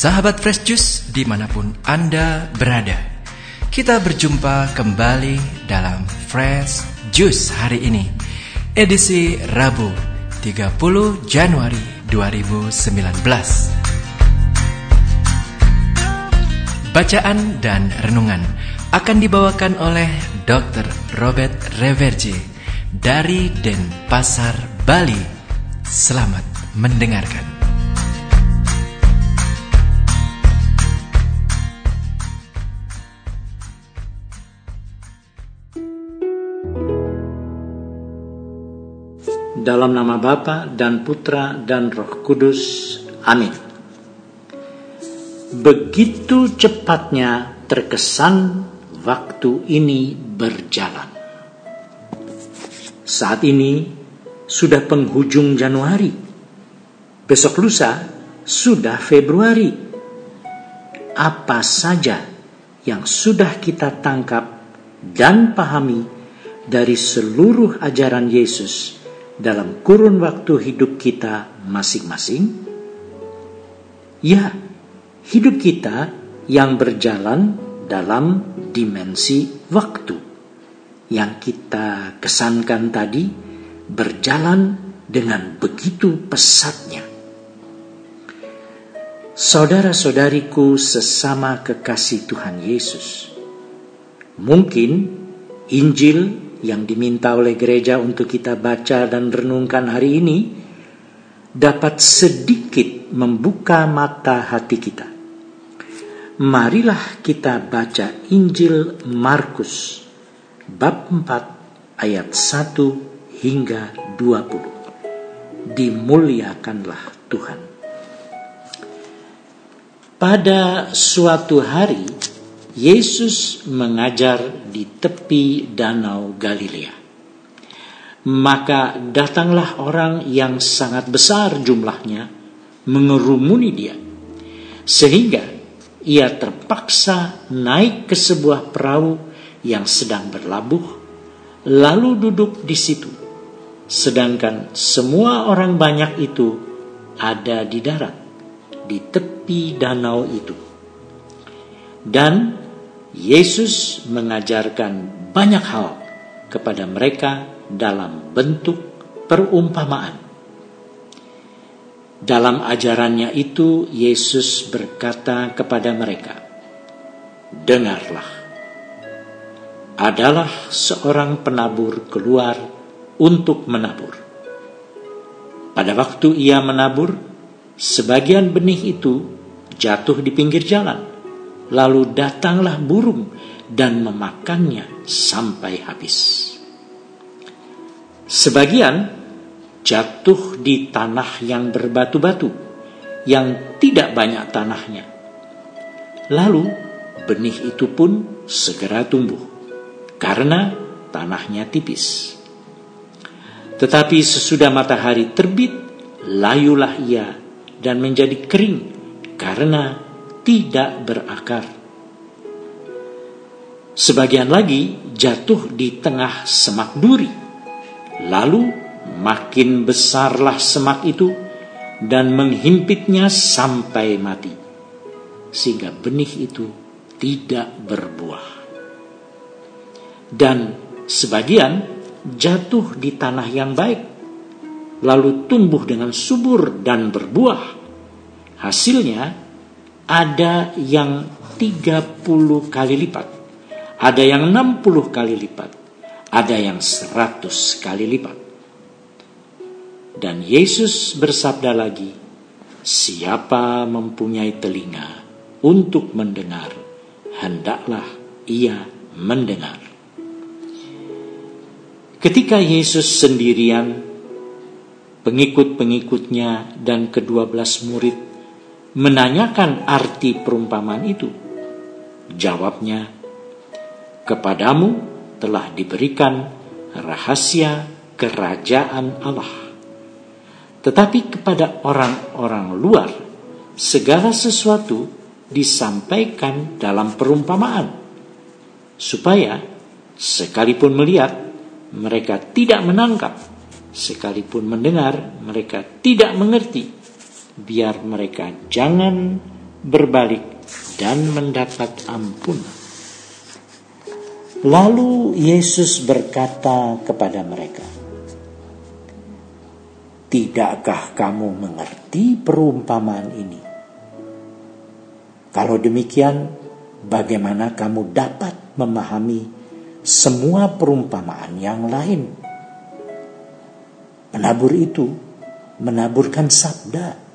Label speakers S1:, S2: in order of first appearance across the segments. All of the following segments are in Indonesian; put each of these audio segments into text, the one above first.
S1: Sahabat Fresh Juice di mana pun Anda berada Kita berjumpa kembali dalam Fresh Juice hari ini Edisi Rabu 30 Januari 2019 Bacaan dan renungan akan dibawakan oleh Dr. Robert Reverje dari Denpasar, Bali. Selamat mendengarkan.
S2: Dalam nama Bapa dan Putra dan Roh Kudus. Amin. Begitu cepatnya terkesan waktu ini berjalan. Saat ini sudah penghujung Januari. Besok lusa sudah Februari. Apa saja yang sudah kita tangkap dan pahami dari seluruh ajaran Yesus dalam kurun waktu hidup kita masing-masing? Ya, hidup kita yang berjalan dalam dimensi waktu yang kita kesankan tadi berjalan dengan begitu pesatnya. Saudara-saudariku sesama kekasih Tuhan Yesus, mungkin Injil yang diminta oleh gereja untuk kita baca dan renungkan hari ini dapat sedikit membuka mata hati kita. Marilah kita baca Injil Markus bab 4 ayat 1 hingga 20. Dimuliakanlah Tuhan. Pada suatu hari Yesus mengajar di tepi danau Galilea. Maka datanglah orang yang sangat besar jumlahnya mengerumuni dia. Sehingga ia terpaksa naik ke sebuah perahu yang sedang berlabuh lalu duduk di situ. Sedangkan semua orang banyak itu ada di darat di tepi danau itu. Dan Yesus mengajarkan banyak hal kepada mereka dalam bentuk perumpamaan. Dalam ajarannya itu, Yesus berkata kepada mereka, "Dengarlah, adalah seorang penabur keluar untuk menabur. Pada waktu ia menabur, sebagian benih itu jatuh di pinggir jalan." Lalu datanglah burung dan memakannya sampai habis. Sebagian jatuh di tanah yang berbatu-batu, yang tidak banyak tanahnya. Lalu benih itu pun segera tumbuh, karena tanahnya tipis. Tetapi sesudah matahari terbit, layulah ia dan menjadi kering, karena tidak berakar. Sebagian lagi jatuh di tengah semak duri. Lalu makin besarlah semak itu dan menghimpitnya sampai mati. Sehingga benih itu tidak berbuah. Dan sebagian jatuh di tanah yang baik. Lalu tumbuh dengan subur dan berbuah. Hasilnya ada yang 30 kali lipat, ada yang 60 kali lipat, ada yang 100 kali lipat. Dan Yesus bersabda lagi, siapa mempunyai telinga untuk mendengar, hendaklah ia mendengar. Ketika Yesus sendirian, pengikut-pengikutnya dan kedua belas murid menanyakan arti perumpamaan itu? Jawabnya, kepadamu telah diberikan rahasia kerajaan Allah. Tetapi kepada orang-orang luar, segala sesuatu disampaikan dalam perumpamaan, supaya sekalipun melihat, mereka tidak menangkap, sekalipun mendengar, mereka tidak mengerti biar mereka jangan berbalik dan mendapat ampunan. Lalu Yesus berkata kepada mereka, Tidakkah kamu mengerti perumpamaan ini? Kalau demikian, bagaimana kamu dapat memahami semua perumpamaan yang lain? Penabur itu menaburkan sabda.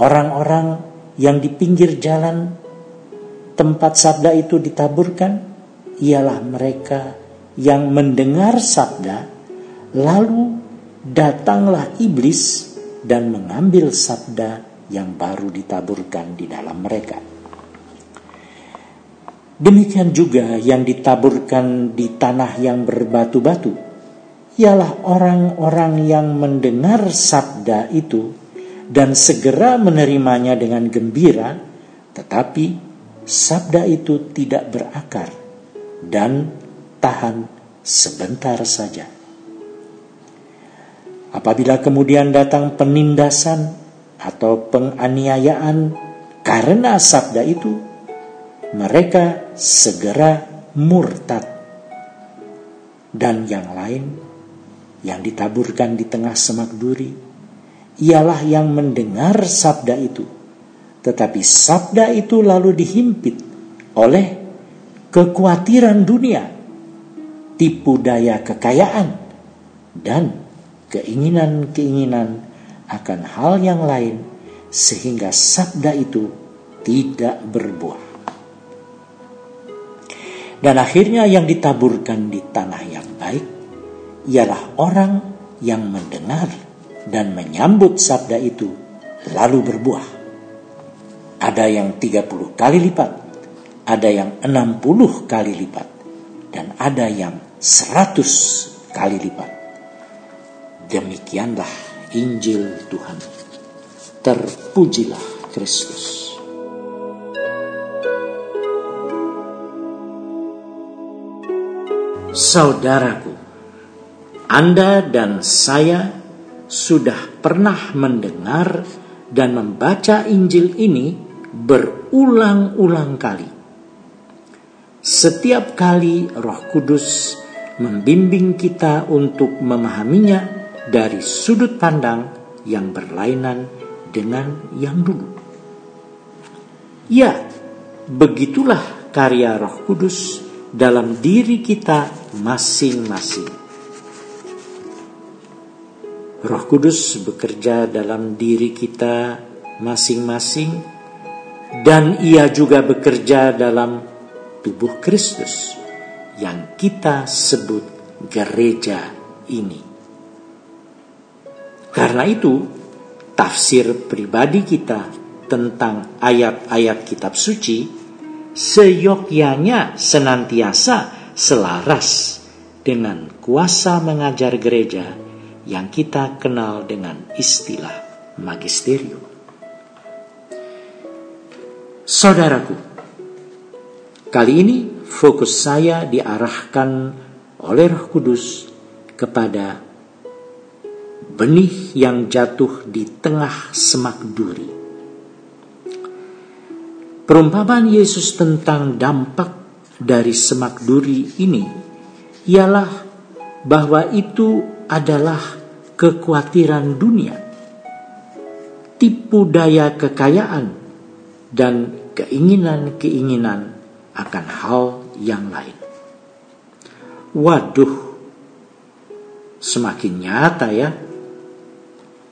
S2: Orang-orang yang di pinggir jalan tempat sabda itu ditaburkan ialah mereka yang mendengar sabda, lalu datanglah iblis dan mengambil sabda yang baru ditaburkan di dalam mereka. Demikian juga yang ditaburkan di tanah yang berbatu-batu, ialah orang-orang yang mendengar sabda itu dan segera menerimanya dengan gembira, tetapi sabda itu tidak berakar dan tahan sebentar saja. Apabila kemudian datang penindasan atau penganiayaan karena sabda itu, mereka segera murtad. Dan yang lain yang ditaburkan di tengah semak duri ialah yang mendengar sabda itu. Tetapi sabda itu lalu dihimpit oleh kekhawatiran dunia, tipu daya kekayaan, dan keinginan-keinginan akan hal yang lain sehingga sabda itu tidak berbuah. Dan akhirnya yang ditaburkan di tanah yang baik ialah orang yang mendengar dan menyambut sabda itu lalu berbuah. Ada yang 30 kali lipat, ada yang 60 kali lipat dan ada yang 100 kali lipat. Demikianlah Injil Tuhan. Terpujilah Kristus. Saudaraku, Anda dan saya sudah pernah mendengar dan membaca Injil ini berulang-ulang kali setiap kali Roh Kudus membimbing kita untuk memahaminya dari sudut pandang yang berlainan dengan yang dulu. Ya, begitulah karya Roh Kudus dalam diri kita masing-masing. Roh Kudus bekerja dalam diri kita masing-masing, dan Ia juga bekerja dalam tubuh Kristus yang kita sebut gereja ini. Karena itu, tafsir pribadi kita tentang ayat-ayat kitab suci seyogyanya senantiasa selaras dengan kuasa mengajar gereja yang kita kenal dengan istilah magisterium. Saudaraku, Kali ini fokus saya diarahkan oleh Roh Kudus kepada benih yang jatuh di tengah semak duri. Perumpamaan Yesus tentang dampak dari semak duri ini ialah bahwa itu adalah kekhawatiran dunia, tipu daya kekayaan, dan keinginan-keinginan akan hal yang lain. Waduh, semakin nyata ya.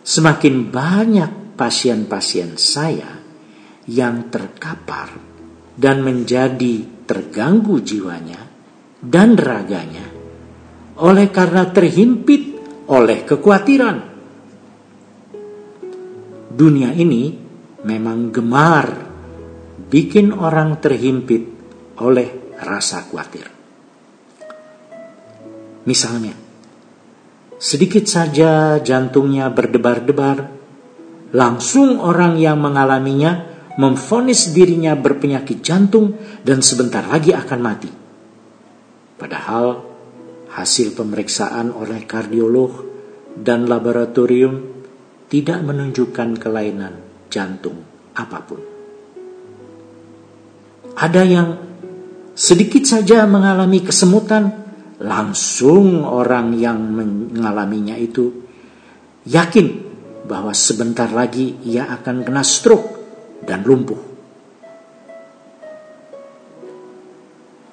S2: Semakin banyak pasien-pasien saya yang terkapar dan menjadi terganggu jiwanya dan raganya oleh karena terhimpit oleh kekhawatiran. Dunia ini memang gemar bikin orang terhimpit oleh rasa khawatir. Misalnya, sedikit saja jantungnya berdebar-debar, langsung orang yang mengalaminya memfonis dirinya berpenyakit jantung dan sebentar lagi akan mati. Padahal hasil pemeriksaan oleh kardiolog dan laboratorium tidak menunjukkan kelainan jantung apa pun. Ada yang sedikit saja mengalami kesemutan, langsung orang yang mengalaminya itu yakin bahwa sebentar lagi ia akan kena stroke dan lumpuh.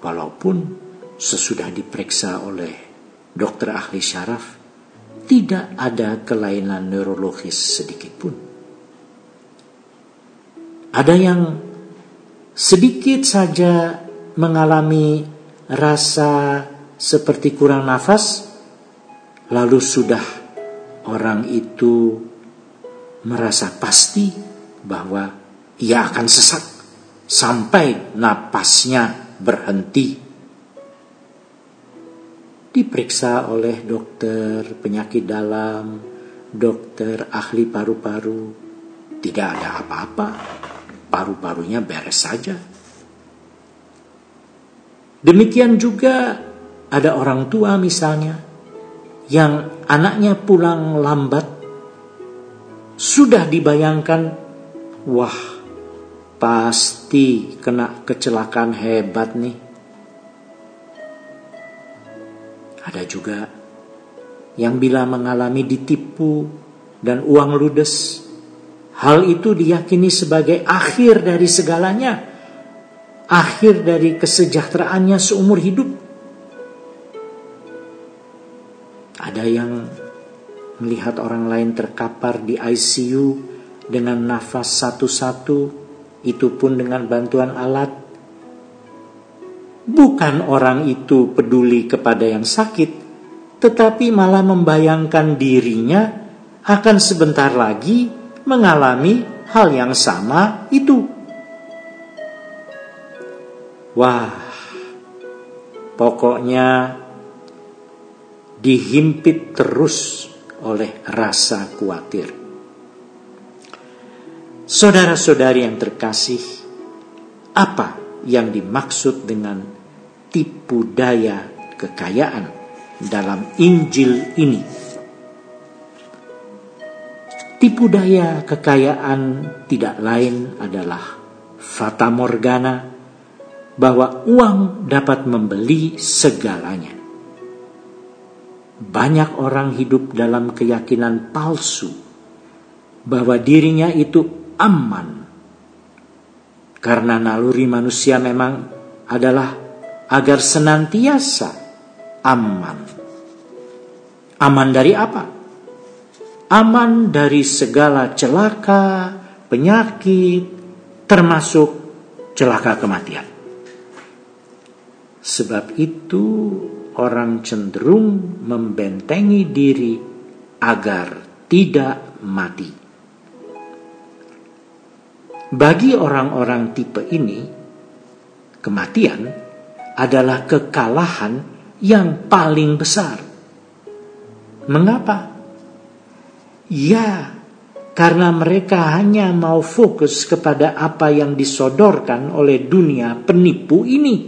S2: Walaupun sesudah diperiksa oleh dokter ahli syaraf, tidak ada kelainan neurologis sedikit pun. Ada yang sedikit saja mengalami rasa seperti kurang nafas, lalu sudah orang itu merasa pasti bahwa ia akan sesak sampai napasnya berhenti. Diperiksa oleh dokter penyakit dalam, dokter ahli paru-paru, tidak ada apa-apa paru-parunya beres saja. Demikian juga ada orang tua misalnya yang anaknya pulang lambat sudah dibayangkan wah pasti kena kecelakaan hebat nih. Ada juga yang bila mengalami ditipu dan uang ludes Hal itu diyakini sebagai akhir dari segalanya, akhir dari kesejahteraannya seumur hidup. Ada yang melihat orang lain terkapar di ICU dengan nafas satu-satu, itu pun dengan bantuan alat. Bukan orang itu peduli kepada yang sakit, tetapi malah membayangkan dirinya akan sebentar lagi mengalami hal yang sama itu. Wah, pokoknya dihimpit terus oleh rasa khawatir. Saudara-saudari yang terkasih, apa yang dimaksud dengan tipu daya kekayaan dalam Injil ini? Tipu daya kekayaan tidak lain adalah fata morgana bahwa uang dapat membeli segalanya. Banyak orang hidup dalam keyakinan palsu bahwa dirinya itu aman karena naluri manusia memang adalah agar senantiasa aman. Aman dari apa? aman dari segala celaka, penyakit, termasuk celaka kematian. Sebab itu orang cenderung membentengi diri agar tidak mati. Bagi orang-orang tipe ini, kematian adalah kekalahan yang paling besar. Mengapa? Ya, karena mereka hanya mau fokus kepada apa yang disodorkan oleh dunia penipu ini,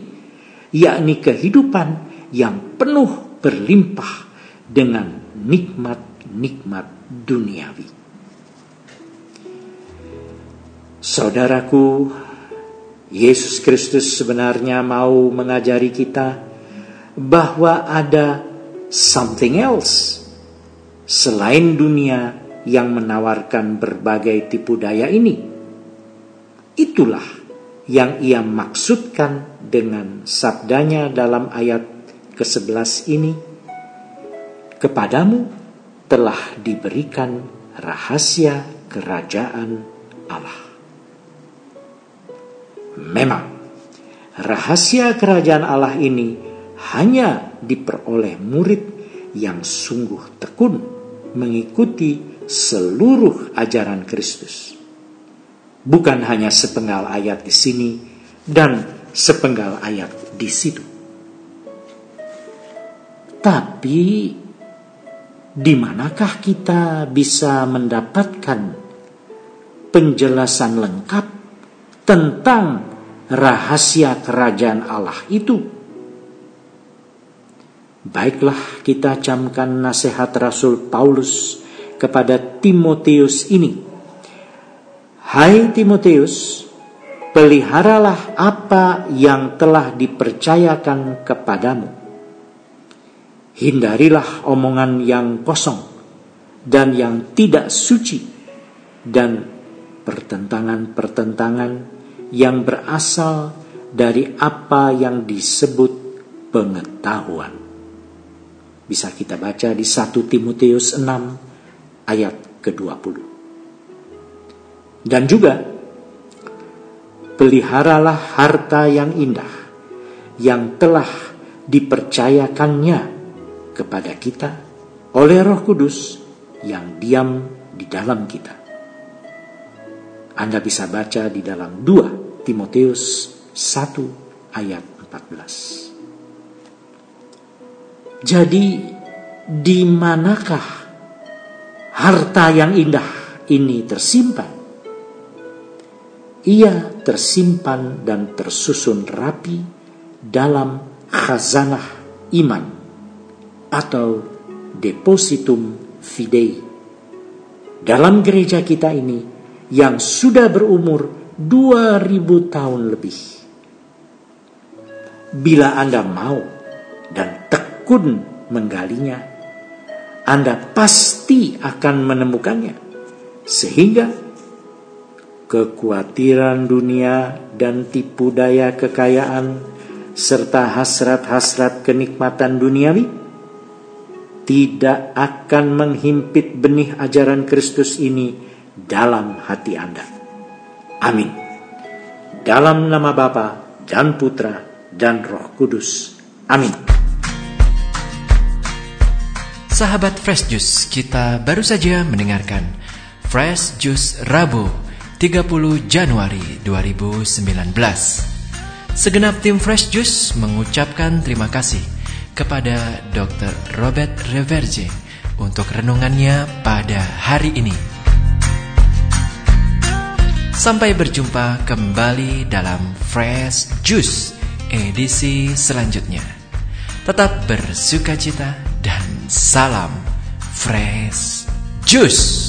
S2: yakni kehidupan yang penuh berlimpah dengan nikmat-nikmat duniawi. Saudaraku, Yesus Kristus sebenarnya mau mengajari kita bahwa ada something else selain dunia yang menawarkan berbagai tipu daya ini. Itulah yang ia maksudkan dengan sabdanya dalam ayat ke-11 ini. Kepadamu telah diberikan rahasia kerajaan Allah. Memang, rahasia kerajaan Allah ini hanya diperoleh murid yang sungguh tekun mengikuti seluruh ajaran Kristus. Bukan hanya sepenggal ayat di sini dan sepenggal ayat di situ. Tapi di manakah kita bisa mendapatkan penjelasan lengkap tentang rahasia kerajaan Allah itu? Baiklah kita camkan nasihat Rasul Paulus kepada Timotius ini. Hai Timotius, peliharalah apa yang telah dipercayakan kepadamu. Hindarilah omongan yang kosong dan yang tidak suci dan pertentangan-pertentangan yang berasal dari apa yang disebut pengetahuan. Bisa kita baca di 1 Timoteus 6 ayat ke-20. Dan juga peliharalah harta yang indah yang telah dipercayakannya kepada kita oleh Roh Kudus yang diam di dalam kita. Anda bisa baca di dalam 2 Timoteus 1 ayat 14. Jadi di manakah harta yang indah ini tersimpan? Ia tersimpan dan tersusun rapi dalam khazanah iman atau depositum fidei. Dalam gereja kita ini yang sudah berumur 2000 tahun lebih. Bila Anda mau dan tekun menggalinya, Anda pasti akan menemukannya. Sehingga kekhawatiran dunia dan tipu daya kekayaan serta hasrat-hasrat kenikmatan duniawi tidak akan menghimpit benih ajaran Kristus ini dalam hati Anda. Amin. Dalam nama Bapa dan Putra dan Roh Kudus. Amin.
S1: Sahabat Fresh Juice, kita baru saja mendengarkan Fresh Juice Rabu 30 Januari 2019. Segenap tim Fresh Juice mengucapkan terima kasih kepada Dr. Robert Reverje untuk renungannya pada hari ini. Sampai berjumpa kembali dalam Fresh Juice edisi selanjutnya. Tetap bersuka cita dan salam Fresh Juice.